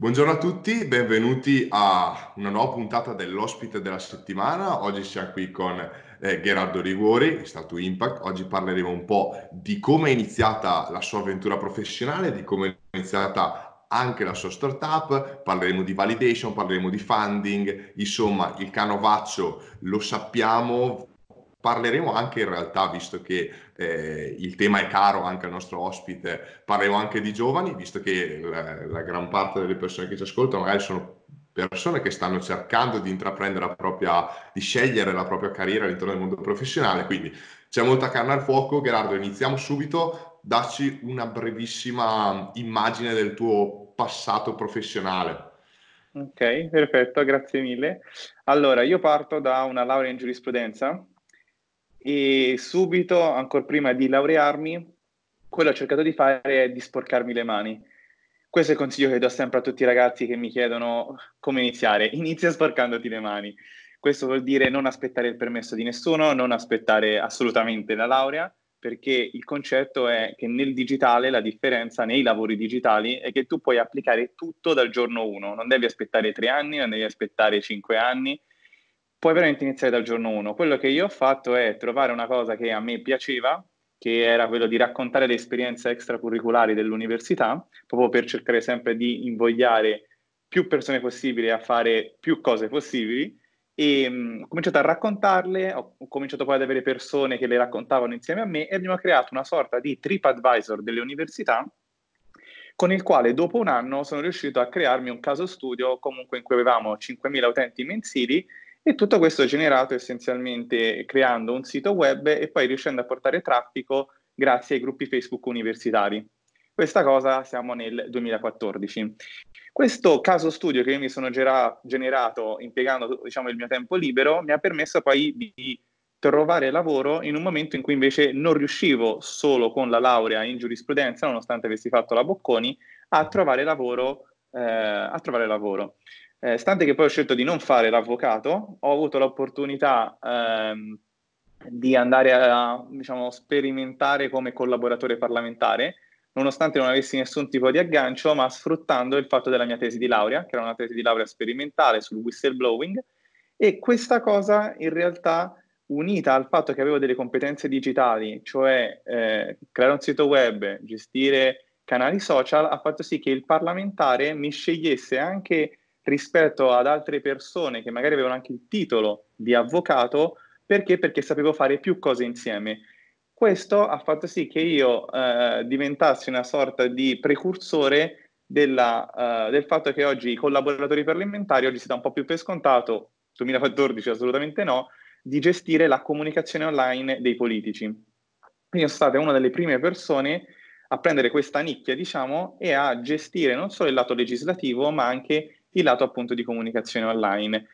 Buongiorno a tutti, benvenuti a una nuova puntata dell'ospite della settimana. Oggi siamo qui con eh, Gerardo Rigori, Stato Impact. Oggi parleremo un po' di come è iniziata la sua avventura professionale, di come è iniziata anche la sua startup, parleremo di validation, parleremo di funding, insomma il canovaccio lo sappiamo, Parleremo anche in realtà, visto che eh, il tema è caro anche al nostro ospite, parleremo anche di giovani, visto che la, la gran parte delle persone che ci ascoltano magari sono persone che stanno cercando di intraprendere la propria, di scegliere la propria carriera all'interno del mondo professionale. Quindi c'è molta carne al fuoco. Gerardo, iniziamo subito. Dacci una brevissima immagine del tuo passato professionale. Ok, perfetto, grazie mille. Allora, io parto da una laurea in giurisprudenza e subito, ancora prima di laurearmi, quello che ho cercato di fare è di sporcarmi le mani. Questo è il consiglio che do sempre a tutti i ragazzi che mi chiedono come iniziare. Inizia sporcandoti le mani. Questo vuol dire non aspettare il permesso di nessuno, non aspettare assolutamente la laurea, perché il concetto è che nel digitale la differenza nei lavori digitali è che tu puoi applicare tutto dal giorno 1, non devi aspettare tre anni, non devi aspettare cinque anni, puoi veramente iniziare dal giorno 1. Quello che io ho fatto è trovare una cosa che a me piaceva, che era quello di raccontare le esperienze extracurriculari dell'università, proprio per cercare sempre di invogliare più persone possibili a fare più cose possibili. E mh, ho cominciato a raccontarle, ho, cominciato poi ad avere persone che le raccontavano insieme a me e abbiamo creato una sorta di TripAdvisor delle università con il quale dopo un anno sono riuscito a crearmi un caso studio comunque in cui avevamo 5.000 utenti mensili e tutto questo generato essenzialmente creando un sito web e poi riuscendo a portare traffico grazie ai gruppi Facebook universitari. Questa cosa siamo nel 2014. Questo caso studio che io mi sono gera- generato impiegando diciamo, il mio tempo libero mi ha permesso poi di trovare lavoro in un momento in cui invece non riuscivo solo con la laurea in giurisprudenza, nonostante avessi fatto la Bocconi, a trovare lavoro. Eh, a trovare lavoro. Eh, stante che poi ho scelto di non fare l'avvocato, ho avuto l'opportunità ehm, di andare a diciamo, sperimentare come collaboratore parlamentare, nonostante non avessi nessun tipo di aggancio, ma sfruttando il fatto della mia tesi di laurea, che era una tesi di laurea sperimentale sul whistleblowing, e questa cosa in realtà unita al fatto che avevo delle competenze digitali, cioè eh, creare un sito web, gestire canali social, ha fatto sì che il parlamentare mi scegliesse anche rispetto ad altre persone che magari avevano anche il titolo di avvocato, perché? Perché sapevo fare più cose insieme. Questo ha fatto sì che io eh, diventassi una sorta di precursore della, uh, del fatto che oggi i collaboratori parlamentari, oggi si dà un po' più per scontato, 2014 assolutamente no, di gestire la comunicazione online dei politici. Quindi sono state una delle prime persone a prendere questa nicchia, diciamo, e a gestire non solo il lato legislativo, ma anche il lato appunto di comunicazione online.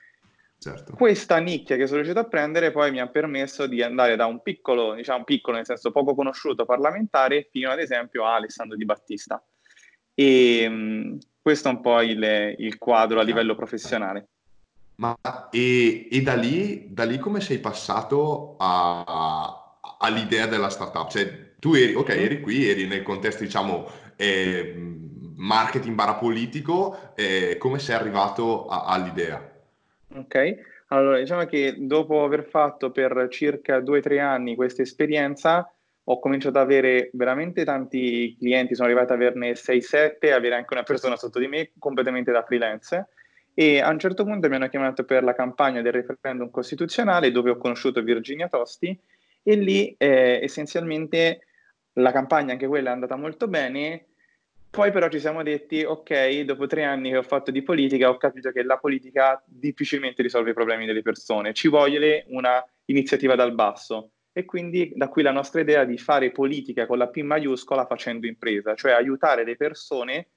Certo. Questa nicchia che sono riuscito a prendere poi mi ha permesso di andare da un piccolo, diciamo piccolo nel senso poco conosciuto parlamentare fino ad esempio a Alessandro Di Battista. E mh, questo è un po' il, il quadro a livello professionale. Ma e, e da, lì, da, lì, come sei passato a, a, all'idea della startup? Cioè tu eri, ok, eri qui, eri nel contesto diciamo... Eh, marketing barra politico, eh, come sei arrivato a, all'idea? Ok, allora diciamo che dopo aver fatto per circa due o tre anni questa esperienza, ho cominciato ad avere veramente tanti clienti, sono arrivato ad averne 6-7, avere anche una persona sotto di me completamente da freelance. E a un certo punto mi hanno chiamato per la campagna del referendum costituzionale dove ho conosciuto Virginia Tosti. E lì eh, essenzialmente la campagna anche quella è andata molto bene poi però ci siamo detti, ok, dopo tre anni che ho fatto di politica, ho capito che la politica difficilmente risolve i problemi delle persone, ci vuole una iniziativa dal basso. E quindi da qui la nostra idea di fare politica con la P maiuscola facendo impresa, cioè aiutare le persone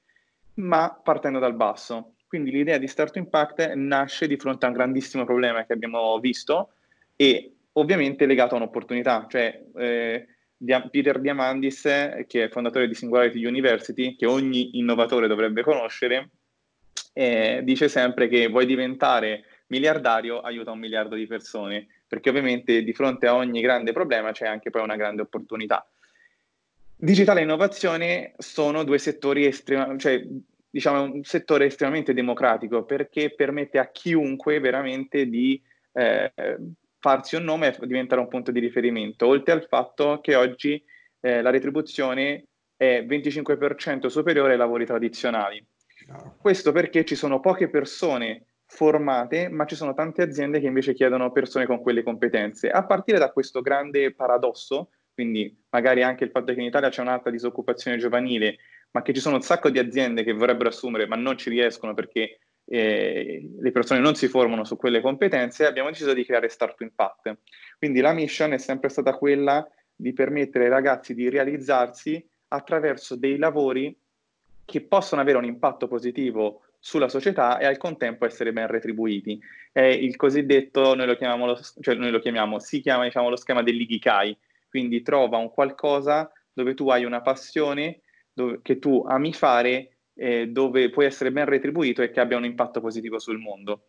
ma partendo dal basso. Quindi l'idea di Start Impact nasce di fronte a un grandissimo problema che abbiamo visto e ovviamente legato a un'opportunità, cioè eh, Peter Diamandis, che è fondatore di Singularity University, che ogni innovatore dovrebbe conoscere, eh, dice sempre che vuoi diventare miliardario, aiuta un miliardo di persone, perché ovviamente di fronte a ogni grande problema c'è anche poi una grande opportunità. Digitale e innovazione sono due settori estremamente, cioè diciamo, un settore estremamente democratico perché permette a chiunque veramente di eh, farsi un nome e diventare un punto di riferimento, oltre al fatto che oggi eh, la retribuzione è 25% superiore ai lavori tradizionali. Questo perché ci sono poche persone formate, ma ci sono tante aziende che invece chiedono persone con quelle competenze. A partire da questo grande paradosso, quindi magari anche il fatto che in Italia c'è un'alta disoccupazione giovanile, ma che ci sono un sacco di aziende che vorrebbero assumere, ma non ci riescono perché eh, le persone non si formano su quelle competenze, abbiamo deciso di creare Start Impact. Quindi la mission è sempre stata quella di permettere ai ragazzi di realizzarsi attraverso dei lavori che possono avere un impatto positivo sulla società e al contempo essere ben retribuiti. È il cosiddetto, noi lo chiamiamo, lo, cioè noi lo chiamiamo si chiama diciamo, lo schema dell'ikikai, quindi trova un qualcosa dove tu hai una passione dove, che tu ami fare, eh, dove puoi essere ben retribuito e che abbia un impatto positivo sul mondo.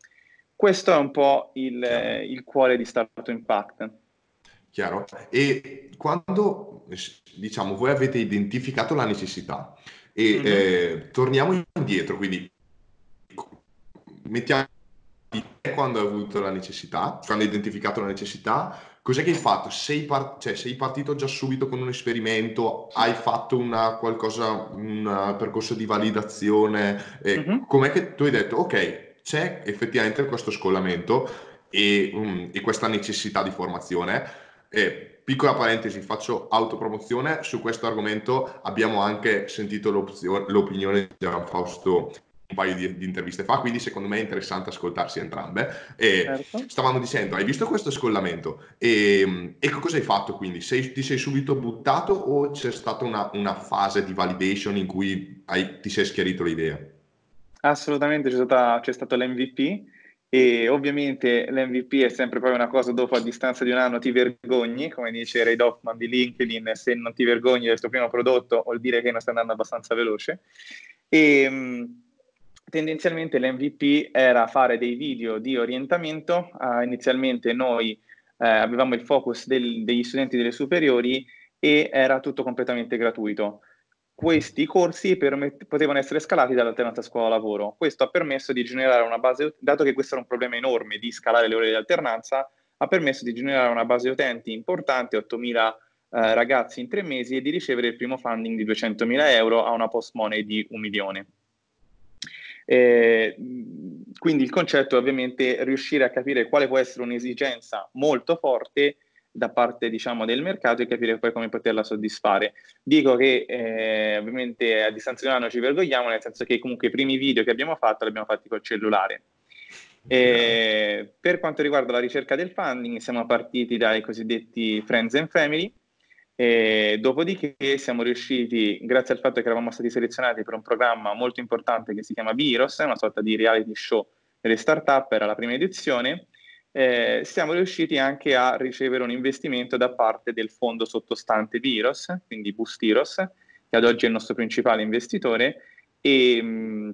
Questo è un po' il, eh, il cuore di Startup Impact. Chiaro. E quando, diciamo, voi avete identificato la necessità e mm-hmm. eh, torniamo indietro, quindi mettiamo quando hai avuto la necessità, quando hai identificato la necessità, cos'è che hai fatto? Sei, part- cioè, sei partito già subito con un esperimento? Hai fatto una qualcosa, un percorso di validazione? Eh, mm-hmm. Com'è che tu hai detto, ok, c'è effettivamente questo scollamento e, um, e questa necessità di formazione? E, piccola parentesi, faccio autopromozione, su questo argomento abbiamo anche sentito l'opinione di Gianfausto un paio di, di, interviste fa, quindi secondo me è interessante ascoltarsi entrambe. E certo. Stavamo dicendo, hai visto questo scollamento? E, e cosa hai fatto quindi? Sei, ti sei subito buttato o c'è stata una, una fase di validation in cui hai, ti sei schiarito l'idea? Assolutamente c'è, stata, c'è stato l'MVP e ovviamente l'MVP è sempre poi una cosa dopo a distanza di un anno ti vergogni, come dice Ray Hoffman di LinkedIn, se non ti vergogni del tuo primo prodotto vuol dire che non stai andando abbastanza veloce. E tendenzialmente l'MVP era fare dei video di orientamento, uh, inizialmente noi uh, avevamo il focus del, degli studenti delle superiori e era tutto completamente gratuito questi corsi permet- potevano essere scalati dall'alternanza scuola-lavoro. Questo ha permesso di generare una base, dato che questo era un problema enorme di scalare le ore di alternanza, ha permesso di generare una base utenti importante, 8.000 eh, ragazzi in tre mesi, e di ricevere il primo funding di 200.000 euro a una post money di un milione. Eh, quindi il concetto è ovviamente riuscire a capire quale può essere un'esigenza molto forte da parte diciamo, del mercato e capire poi come poterla soddisfare. Dico che eh, ovviamente a distanza di un anno ci vergogniamo, nel senso che comunque i primi video che abbiamo fatto li abbiamo fatti col cellulare. E per quanto riguarda la ricerca del funding, siamo partiti dai cosiddetti Friends and Family, e dopodiché siamo riusciti, grazie al fatto che eravamo stati selezionati per un programma molto importante che si chiama Viros, una sorta di reality show per le start-up, era la prima edizione, eh, siamo riusciti anche a ricevere un investimento da parte del fondo sottostante Viros, quindi Bustiros, che ad oggi è il nostro principale investitore, e, mm,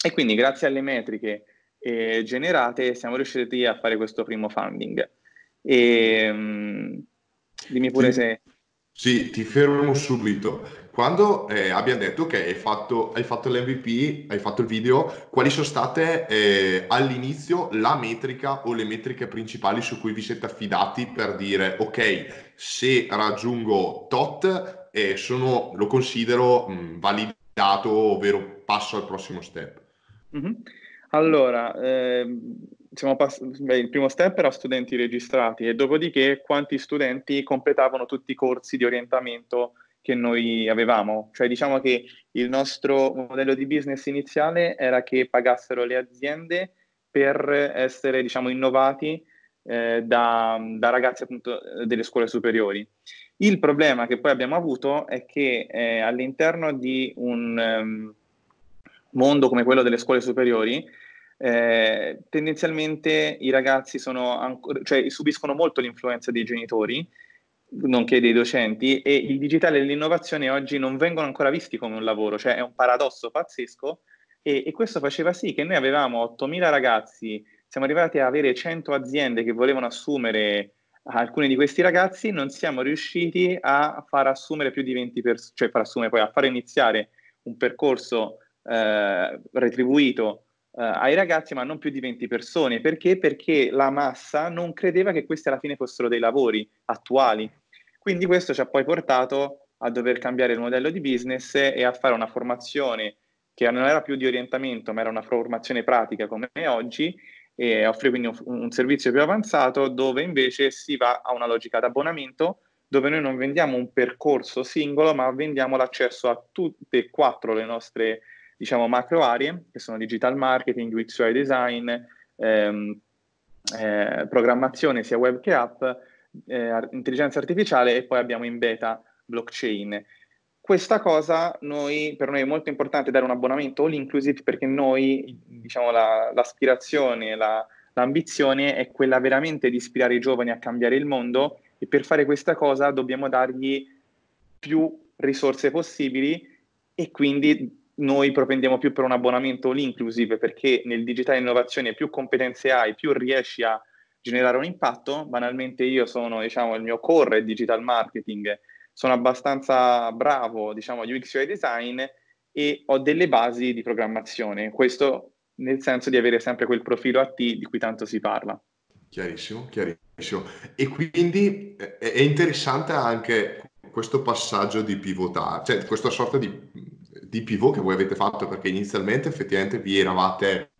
e quindi grazie alle metriche eh, generate siamo riusciti a fare questo primo funding. E, mm, dimmi pure se... Sì, ti fermo subito. Quando eh, abbiamo detto, ok, hai fatto, hai fatto l'MVP, hai fatto il video, quali sono state eh, all'inizio la metrica o le metriche principali su cui vi siete affidati per dire, ok, se raggiungo tot, eh, sono, lo considero mh, validato, ovvero passo al prossimo step? Mm-hmm. Allora, eh, pass- beh, il primo step era studenti registrati e dopodiché quanti studenti completavano tutti i corsi di orientamento che noi avevamo. Cioè diciamo che il nostro modello di business iniziale era che pagassero le aziende per essere diciamo, innovati eh, da, da, ragazzi appunto delle scuole superiori. Il problema che poi abbiamo avuto è che eh, all'interno di un um, mondo come quello delle scuole superiori, eh, tendenzialmente i ragazzi ancora, cioè, subiscono molto l'influenza dei genitori nonché dei docenti, e il digitale e l'innovazione oggi non vengono ancora visti come un lavoro, cioè è un paradosso pazzesco e, e questo faceva sì che noi avevamo 8.000 ragazzi, siamo arrivati a avere 100 aziende che volevano assumere alcuni di questi ragazzi, non siamo riusciti a far assumere più di 20 persone, cioè far assumere poi a far iniziare un percorso eh, retribuito eh, ai ragazzi, ma non più di 20 persone. Perché? Perché la massa non credeva che questi alla fine fossero dei lavori attuali. Quindi questo ci ha poi portato a dover cambiare il modello di business e a fare una formazione che non era più di orientamento, ma era una formazione pratica come oggi, e offre quindi un, un servizio più avanzato dove invece si va a una logica d'abbonamento dove noi non vendiamo un percorso singolo, ma vendiamo l'accesso a tutte e quattro le nostre diciamo, macro aree, che sono digital marketing, UX design, ehm, eh, programmazione sia web che app, eh, intelligenza artificiale e poi abbiamo in beta blockchain. Questa cosa noi, per noi è molto importante dare un abbonamento all inclusive perché noi, diciamo, la, l'aspirazione, la, l'ambizione è quella veramente di ispirare i giovani a cambiare il mondo e per fare questa cosa dobbiamo dargli più risorse possibili e quindi noi propendiamo più per un abbonamento all inclusive perché nel digitale innovazione più competenze hai, più riesci a generare un impatto. Banalmente io sono, diciamo, il mio core è digital marketing, sono abbastanza bravo, diciamo, UX UI design e ho delle basi di programmazione. Questo nel senso di avere sempre quel profilo a T di cui tanto si parla. Chiarissimo, chiarissimo. E quindi è interessante anche questo passaggio di pivotare, cioè questa sorta di di pivot che voi avete fatto perché inizialmente effettivamente vi eravate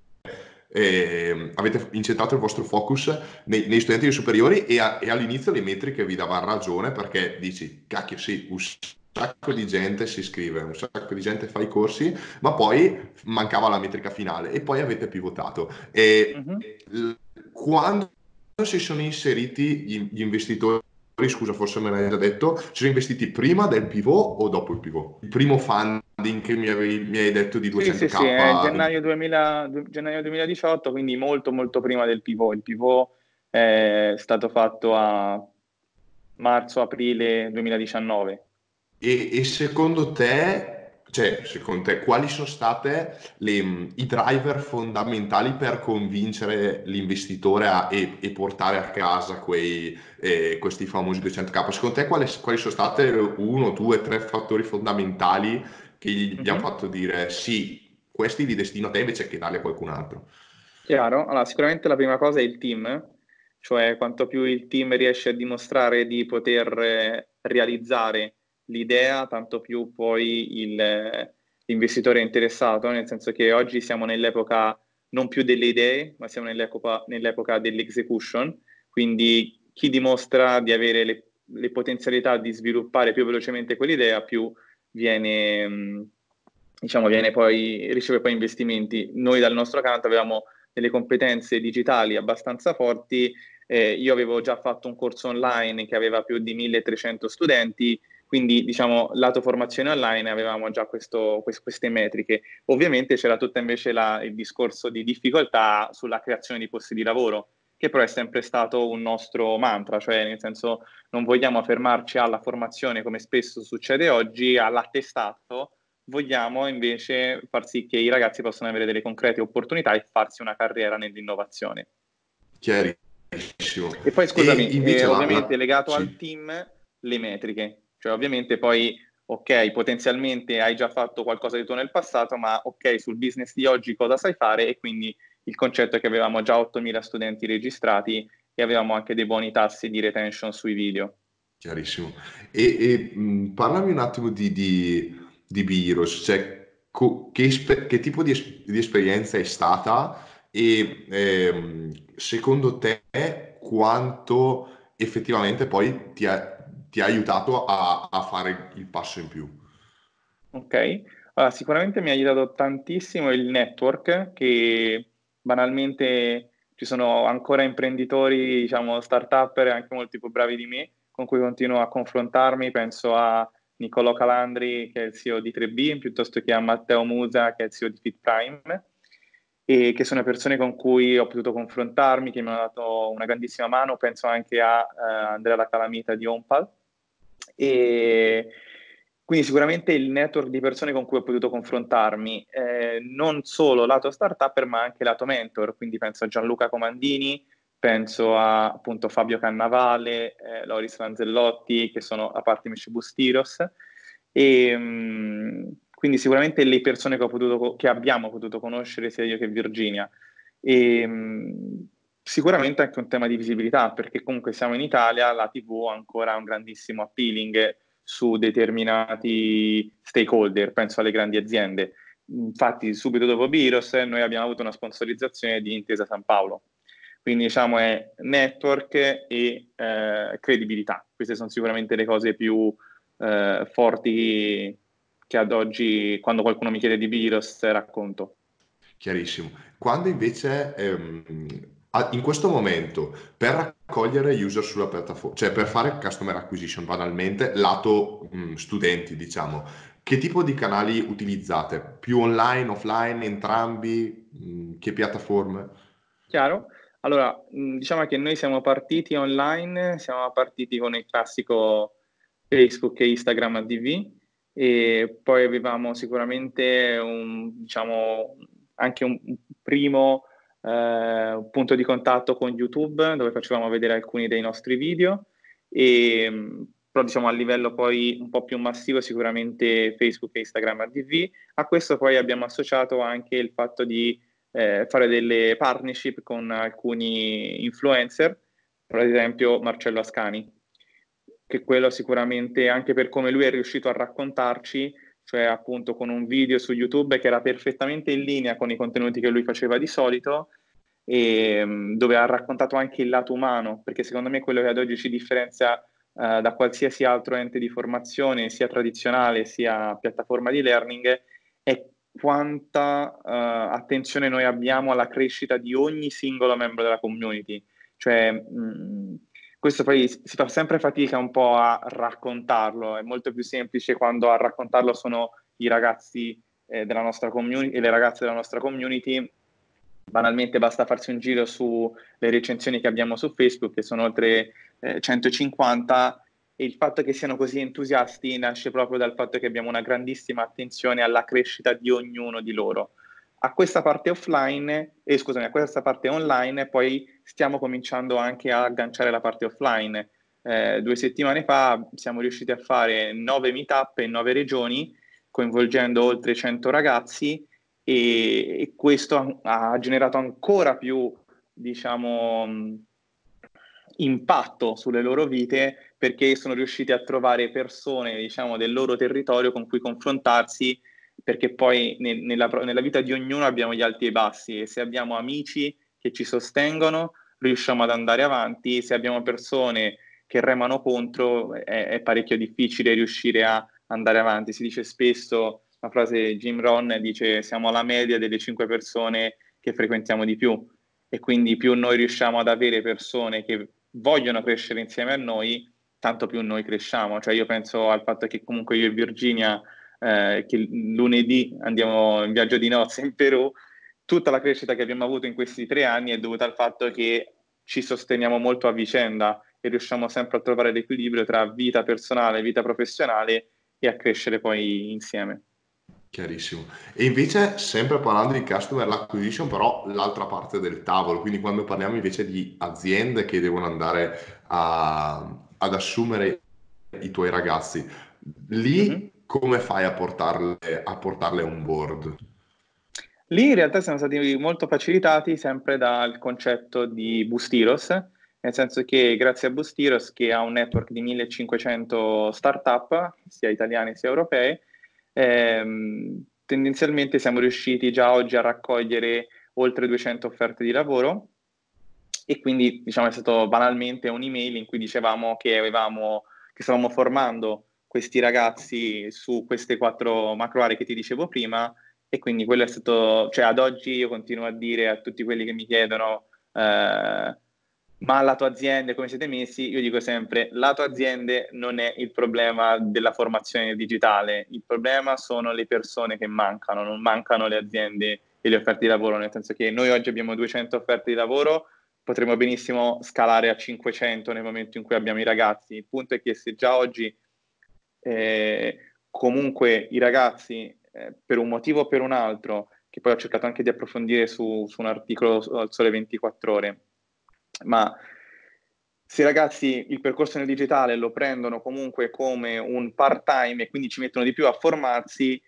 eh, avete incentrato il vostro focus nei, nei studenti superiori e, a, e, all'inizio le metriche vi davano ragione perché dici cacchio sì un sacco di gente si iscrive un sacco di gente fa i corsi ma poi mancava la metrica finale e poi avete pivotato e mm-hmm. quando si sono inseriti gli, gli investitori scusa, forse me l'hai già detto, ci sono investiti prima del pivot o dopo il pivot? Il primo funding che mi, avevi, mi hai detto di 200k? Sì, sì, sì, è gennaio, 2000, gennaio 2018, quindi molto molto prima del pivot. Il pivot è stato fatto a marzo-aprile 2019. E, e secondo te cioè, secondo te, quali sono state le, i driver fondamentali per convincere l'investitore a, e, e, portare a casa quei, eh, questi famosi 200k? Secondo te, quali, quali, sono state uno, due, tre fattori fondamentali che gli, mm-hmm. hanno fatto dire sì, questi li destino a te invece che darli a qualcun altro? Chiaro, allora sicuramente la prima cosa è il team, cioè quanto più il team riesce a dimostrare di poter eh, realizzare l'idea, tanto più poi il, l'investitore è interessato, nel senso che oggi siamo nell'epoca non più delle idee, ma siamo nell'epoca, nell'epoca dell'execution, quindi chi dimostra di avere le, le, potenzialità di sviluppare più velocemente quell'idea, più viene, diciamo, viene poi, riceve poi investimenti. Noi dal nostro canto avevamo delle competenze digitali abbastanza forti, eh, io avevo già fatto un corso online che aveva più di 1300 studenti, quindi, diciamo, lato formazione online avevamo già questo, quest- queste metriche. Ovviamente c'era tutto invece la, il discorso di difficoltà sulla creazione di posti di lavoro, che però è sempre stato un nostro mantra, cioè nel senso non vogliamo fermarci alla formazione come spesso succede oggi, all'attestato, vogliamo invece far sì che i ragazzi possano avere delle concrete opportunità e farsi una carriera nell'innovazione. Chiarissimo. E poi scusami, e eh, ovviamente la... legato sì. al team, le metriche. Cioè, ovviamente poi, ok, potenzialmente hai già fatto qualcosa di tuo nel passato, ma ok, sul business di oggi cosa sai fare? E quindi il concetto è che avevamo già 8.000 studenti registrati e avevamo anche dei buoni tassi di retention sui video. Chiarissimo. E, e mh, parlami un attimo di, di, di Virus, cioè co- che, esper- che, tipo di, es- di, esperienza è stata e ehm, secondo te quanto effettivamente poi ti ha, ti ha aiutato a, a fare il passo in più? Ok, allora, sicuramente mi ha aiutato tantissimo il network che banalmente ci sono ancora imprenditori, diciamo, start-upper anche molto più bravi di me con cui continuo a confrontarmi, penso a Niccolò Calandri che è il CEO di 3B, piuttosto che a Matteo Musa che è il CEO di Fit Prime e che sono persone con cui ho potuto confrontarmi, che mi hanno dato una grandissima mano, penso anche a uh, Andrea La Calamita di Ompal. E quindi sicuramente il network di persone con cui ho potuto confrontarmi, eh, non solo lato startup, ma anche lato mentor, quindi penso a Gianluca Comandini, penso a appunto Fabio Cannavale, eh, Loris Lanzellotti, che sono a parte Bustiros, e mh, mm, quindi sicuramente le persone che, potuto, che abbiamo potuto conoscere sia io che Virginia. E, mh, sicuramente anche un tema di visibilità, perché comunque siamo in Italia, la TV ha ancora un grandissimo appealing su determinati stakeholder, penso alle grandi aziende. Infatti, subito dopo Biros, noi abbiamo avuto una sponsorizzazione di Intesa San Paolo. Quindi diciamo è network e eh, credibilità. Queste sono sicuramente le cose più eh, forti che ad oggi, quando qualcuno mi chiede di Biros, racconto. Chiarissimo. Quando invece ehm, in questo momento per raccogliere user sulla piattaforma, cioè per fare customer acquisition banalmente, lato mh, studenti, diciamo, che tipo di canali utilizzate? Più online, offline, entrambi? Mh, che piattaforme? Chiaro. Allora, diciamo che noi siamo partiti online, siamo partiti con il classico Facebook e Instagram ADV e poi avevamo sicuramente un, diciamo, anche un primo eh, punto di contatto con YouTube dove facevamo vedere alcuni dei nostri video e però diciamo a livello poi un po' più massivo sicuramente Facebook e Instagram ADV. A questo poi abbiamo associato anche il fatto di eh, fare delle partnership con alcuni influencer, per esempio Marcello Ascani, che quello sicuramente anche per come lui è riuscito a raccontarci, cioè appunto con un video su YouTube che era perfettamente in linea con i contenuti che lui faceva di solito e mm, dove ha raccontato anche il lato umano, perché secondo me quello che ad oggi ci differenzia uh, da qualsiasi altro ente di formazione, sia tradizionale sia piattaforma di learning, è quanta uh, attenzione noi abbiamo alla crescita di ogni singolo membro della community. Cioè, mh, mm, questo poi si fa sempre fatica un po' a raccontarlo, è molto più semplice quando a raccontarlo sono i ragazzi eh, della nostra community e le ragazze della nostra community. Banalmente basta farsi un giro sulle recensioni che abbiamo su Facebook, che sono oltre eh, 150, e il fatto che siano così entusiasti nasce proprio dal fatto che abbiamo una grandissima attenzione alla crescita di ognuno di loro. A questa parte offline, eh, scusami, a questa parte online, poi stiamo cominciando anche a agganciare la parte offline. Eh, due settimane fa siamo riusciti a fare nove meetup in nove regioni, coinvolgendo oltre 100 ragazzi e, e questo ha, generato ancora più, diciamo, impatto sulle loro vite perché sono riusciti a trovare persone, diciamo, del loro territorio con cui confrontarsi perché poi ne, nella, nella, vita di ognuno abbiamo gli alti e i bassi e se abbiamo amici che ci sostengono riusciamo ad andare avanti, se abbiamo persone che remano contro è, è parecchio difficile riuscire a andare avanti. Si dice spesso, la frase Jim Ron dice siamo la media delle cinque persone che frequentiamo di più e quindi più noi riusciamo ad avere persone che vogliono crescere insieme a noi, tanto più noi cresciamo. Cioè io penso al fatto che comunque io e Virginia eh, che lunedì andiamo in viaggio di nozze in Perù, tutta la crescita che abbiamo avuto in questi tre anni è dovuta al fatto che ci sosteniamo molto a vicenda e riusciamo sempre a trovare l'equilibrio tra vita personale e vita professionale e a crescere poi insieme. Chiarissimo. E invece, sempre parlando di customer acquisition, però l'altra parte del tavolo, quindi quando parliamo invece di aziende che devono andare a, ad assumere i tuoi ragazzi, lì mm-hmm come fai a portarle, a portarle on board? Lì in realtà siamo stati molto facilitati sempre dal concetto di Bustiros, nel senso che grazie a Bustiros, che ha un network di 1500 startup, sia italiane sia europee, ehm, tendenzialmente siamo riusciti già oggi a raccogliere oltre 200 offerte di lavoro e quindi diciamo è stato banalmente un'email in cui dicevamo che avevamo che stavamo formando questi ragazzi su queste quattro macro aree che ti dicevo prima e quindi quello è stato, cioè ad oggi io continuo a dire a tutti quelli che mi chiedono eh, ma la tua azienda come siete messi? Io dico sempre la tua azienda non è il problema della formazione digitale, il problema sono le persone che mancano, non mancano le aziende e le offerte di lavoro, nel senso che noi oggi abbiamo 200 offerte di lavoro, potremmo benissimo scalare a 500 nel momento in cui abbiamo i ragazzi, il punto è che se già oggi eh, comunque i ragazzi, eh, per un motivo o per un altro, che poi ho cercato anche di approfondire su, su un articolo al Sole 24 Ore, ma se i ragazzi il percorso nel digitale lo prendono comunque come un part-time e quindi ci mettono di più a formarsi,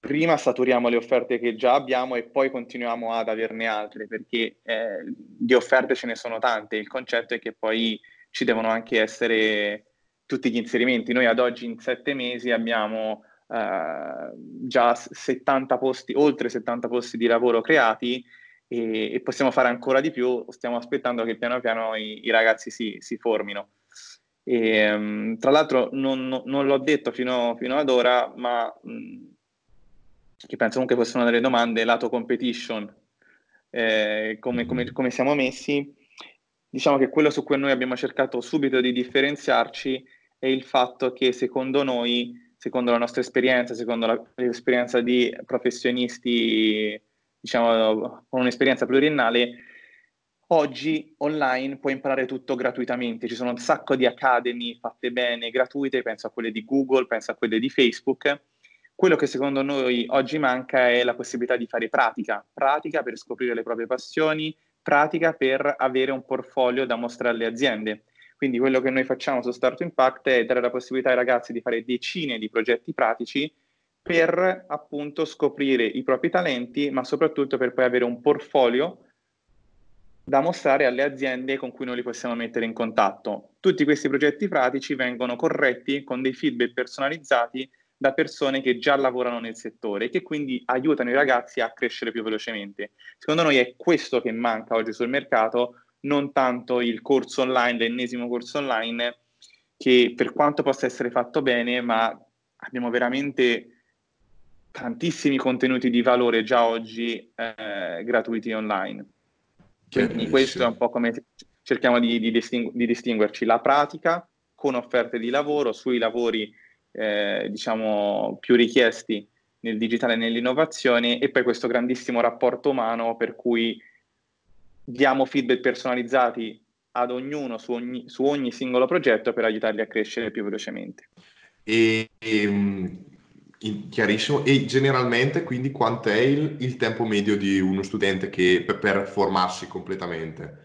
prima saturiamo le offerte che già abbiamo e poi continuiamo ad averne altre, perché eh, di offerte ce ne sono tante. Il concetto è che poi ci devono anche essere tutti gli inserimenti. Noi ad oggi in sette mesi abbiamo eh, già 70 posti, oltre 70 posti di lavoro creati e, e, possiamo fare ancora di più. Stiamo aspettando che piano piano i, i ragazzi si, si formino. E, um, tra l'altro non, non, l'ho detto fino, fino ad ora, ma mh, che penso comunque fosse una delle domande, lato competition, eh, come, come, come siamo messi, diciamo che quello su cui noi abbiamo cercato subito di differenziarci è il fatto che secondo noi, secondo la nostra esperienza, secondo l'esperienza di professionisti, diciamo, con un'esperienza pluriennale, oggi online puoi imparare tutto gratuitamente. Ci sono un sacco di academy fatte bene, gratuite, penso a quelle di Google, penso a quelle di Facebook, quello che secondo noi oggi manca è la possibilità di fare pratica, pratica per scoprire le proprie passioni, pratica per avere un portfolio da mostrare alle aziende. Quindi quello che noi facciamo su Start Impact è dare la possibilità ai ragazzi di fare decine di progetti pratici per appunto scoprire i propri talenti, ma soprattutto per poi avere un portfolio da mostrare alle aziende con cui noi li possiamo mettere in contatto. Tutti questi progetti pratici vengono corretti con dei feedback personalizzati da persone che già lavorano nel settore e che quindi aiutano i ragazzi a crescere più velocemente. Secondo noi è questo che manca oggi sul mercato, non tanto il corso online, l'ennesimo corso online, che per quanto possa essere fatto bene, ma abbiamo veramente tantissimi contenuti di valore già oggi eh, gratuiti online. Quindi questo è un po' come cerchiamo di, di, distingu- di distinguerci la pratica con offerte di lavoro sui lavori eh, diciamo, più richiesti nel digitale e nell'innovazione e poi questo grandissimo rapporto umano per cui diamo feedback personalizzati ad ognuno su ogni, su ogni singolo progetto per aiutarli a crescere più velocemente. E, e ehm, chiarissimo. E generalmente quindi quanto è il, il, tempo medio di uno studente che, per, per formarsi completamente?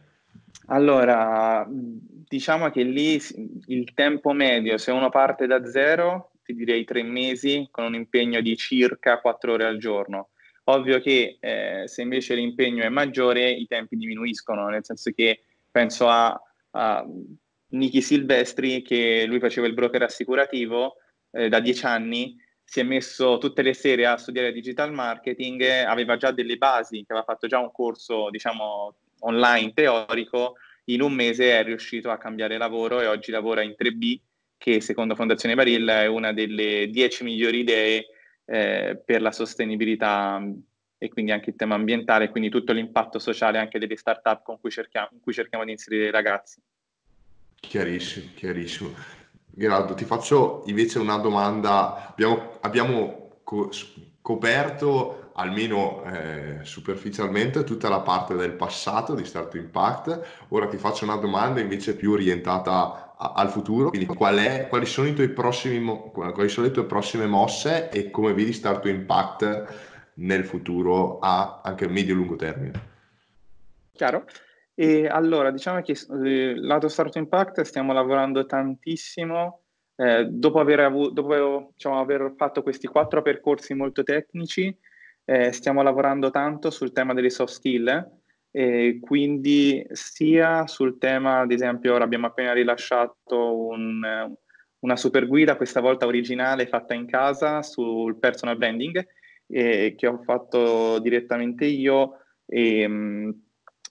Allora, diciamo che lì il tempo medio, se uno parte da zero, ti direi tre mesi con un impegno di circa quattro ore al giorno. Ovvio che eh, se invece l'impegno è maggiore, i tempi diminuiscono, nel senso che penso a, a Niki Silvestri, che lui faceva il broker assicurativo eh, da dieci anni, si è messo tutte le sere a studiare digital marketing, aveva già delle basi, che aveva fatto già un corso, diciamo, online teorico, in un mese è riuscito a cambiare lavoro e oggi lavora in 3B, che secondo Fondazione Barilla è una delle 10 migliori idee eh, per la sostenibilità e quindi anche il tema ambientale, quindi tutto l'impatto sociale anche delle start-up con cui cerchiamo, in cui cerchiamo di inserire i ragazzi. Chiarissimo, chiarissimo. Geraldo, ti faccio invece una domanda. Abbiamo, abbiamo co- coperto almeno eh, superficialmente tutta la parte del passato di Start Impact. Ora ti faccio una domanda invece più orientata al futuro. Quindi qual è, quali, sono i tuoi prossimi, quali sono le tue prossime mosse e come vedi Start Impact nel futuro a anche medio e lungo termine? Chiaro. E allora, diciamo che eh, lato Start Impact stiamo lavorando tantissimo eh, dopo, aver, avuto, dopo diciamo, aver fatto questi quattro percorsi molto tecnici, eh, stiamo lavorando tanto sul tema delle soft skill, e quindi sia sul tema, ad esempio, ora abbiamo appena rilasciato un, una super guida, questa volta originale, fatta in casa sul personal branding, eh, che ho fatto direttamente io, e, mh,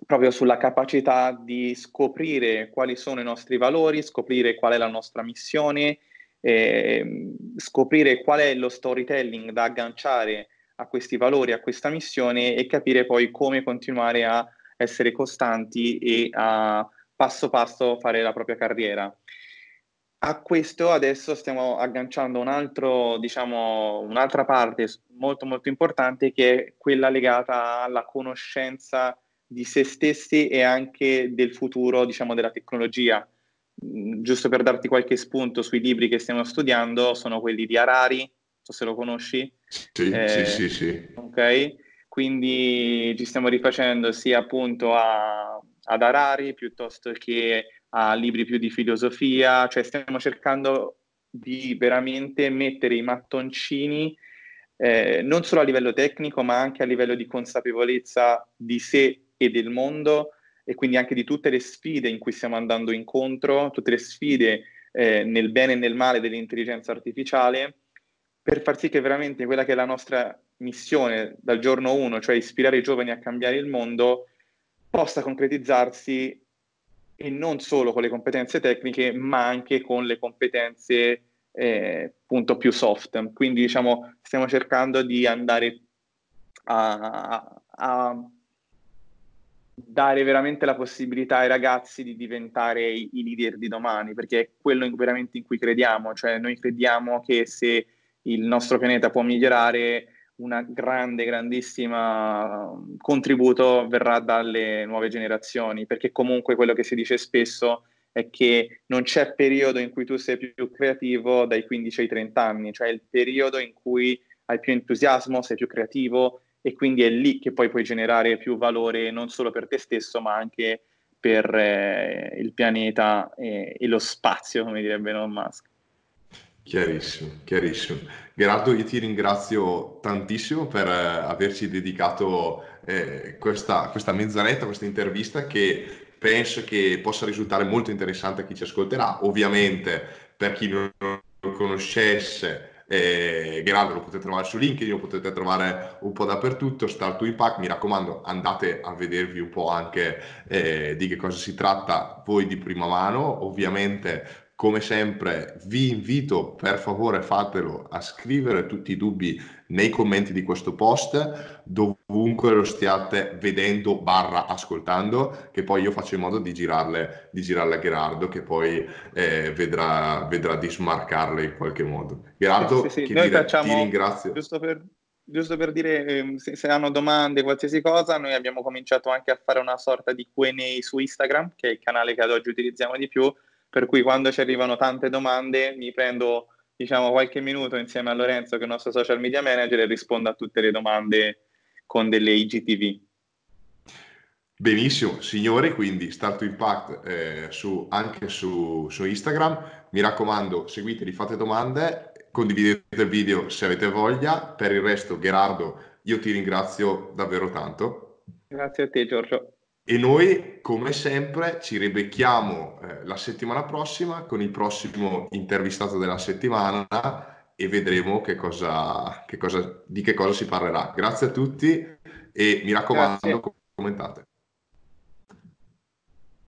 proprio sulla capacità di scoprire quali sono i nostri valori, scoprire qual è la nostra missione, eh, scoprire qual è lo storytelling da agganciare a questi valori, a questa missione e capire poi come continuare a essere costanti e a passo passo fare la propria carriera. A questo adesso stiamo agganciando un altro, diciamo, un'altra parte molto molto importante che è quella legata alla conoscenza di se stessi e anche del futuro, diciamo, della tecnologia. Mm, giusto per darti qualche spunto sui libri che stiamo studiando, sono quelli di Harari, so se lo conosci. Sì, eh, sì, sì, sì. Ok, quindi ci stiamo rifacendo sia appunto a, ad Harari piuttosto che a libri più di filosofia, cioè stiamo cercando di veramente mettere i mattoncini eh, non solo a livello tecnico, ma anche a livello di consapevolezza di sé e del mondo e quindi anche di tutte le sfide in cui stiamo andando incontro, tutte le sfide eh, nel bene e nel male dell'intelligenza artificiale, per far sì che veramente quella che è la nostra missione dal giorno 1, cioè ispirare i giovani a cambiare il mondo, possa concretizzarsi e non solo con le competenze tecniche, ma anche con le competenze eh, appunto più soft. Quindi diciamo stiamo cercando di andare a, a, dare veramente la possibilità ai ragazzi di diventare i, i leader di domani, perché è quello in, veramente in cui crediamo, cioè noi crediamo che se il nostro pianeta può migliorare, un grande, grandissima contributo verrà dalle nuove generazioni, perché comunque quello che si dice spesso è che non c'è periodo in cui tu sei più creativo dai 15 ai 30 anni, cioè il periodo in cui hai più entusiasmo, sei più creativo e quindi è lì che poi puoi generare più valore non solo per te stesso, ma anche per eh, il pianeta e, e lo spazio, come direbbe Elon Musk. Chiarissimo, chiarissimo. Gerardo, io ti ringrazio tantissimo per eh, averci dedicato eh, questa, questa mezz'oretta, questa intervista che penso che possa risultare molto interessante a chi ci ascolterà. Ovviamente, per chi non lo conoscesse, eh, Gerardo lo potete trovare su LinkedIn, lo potete trovare un po' dappertutto, Start to Impact, mi raccomando andate a vedervi un po' anche eh, di che cosa si tratta voi di prima mano, ovviamente come sempre vi invito, per favore fatelo, a scrivere tutti i dubbi nei commenti di questo post, dovunque lo stiate vedendo barra ascoltando, che poi io faccio in modo di girarle, di girarle a Gerardo, che poi eh, vedrà, vedrà di smarcarle in qualche modo. Gerardo, sì, sì, sì. Noi dire, facciamo, ti ringrazio. Giusto per, giusto per dire, eh, se, se, hanno domande, qualsiasi cosa, noi abbiamo cominciato anche a fare una sorta di Q&A su Instagram, che è il canale che ad oggi utilizziamo di più, per cui quando ci arrivano tante domande mi prendo diciamo qualche minuto insieme a Lorenzo che è il nostro social media manager e rispondo a tutte le domande con delle IGTV. Benissimo, signori, quindi Start Impact eh, su, anche su, su, Instagram. Mi raccomando, seguiteli, fate domande, condividete il video se avete voglia. Per il resto, Gerardo, io ti ringrazio davvero tanto. Grazie a te, Giorgio. E noi, come sempre, ci ribecchiamo eh, la settimana prossima con il prossimo intervistato della settimana e vedremo che cosa, che cosa, di che cosa si parlerà. Grazie a tutti e mi raccomando, Grazie. commentate.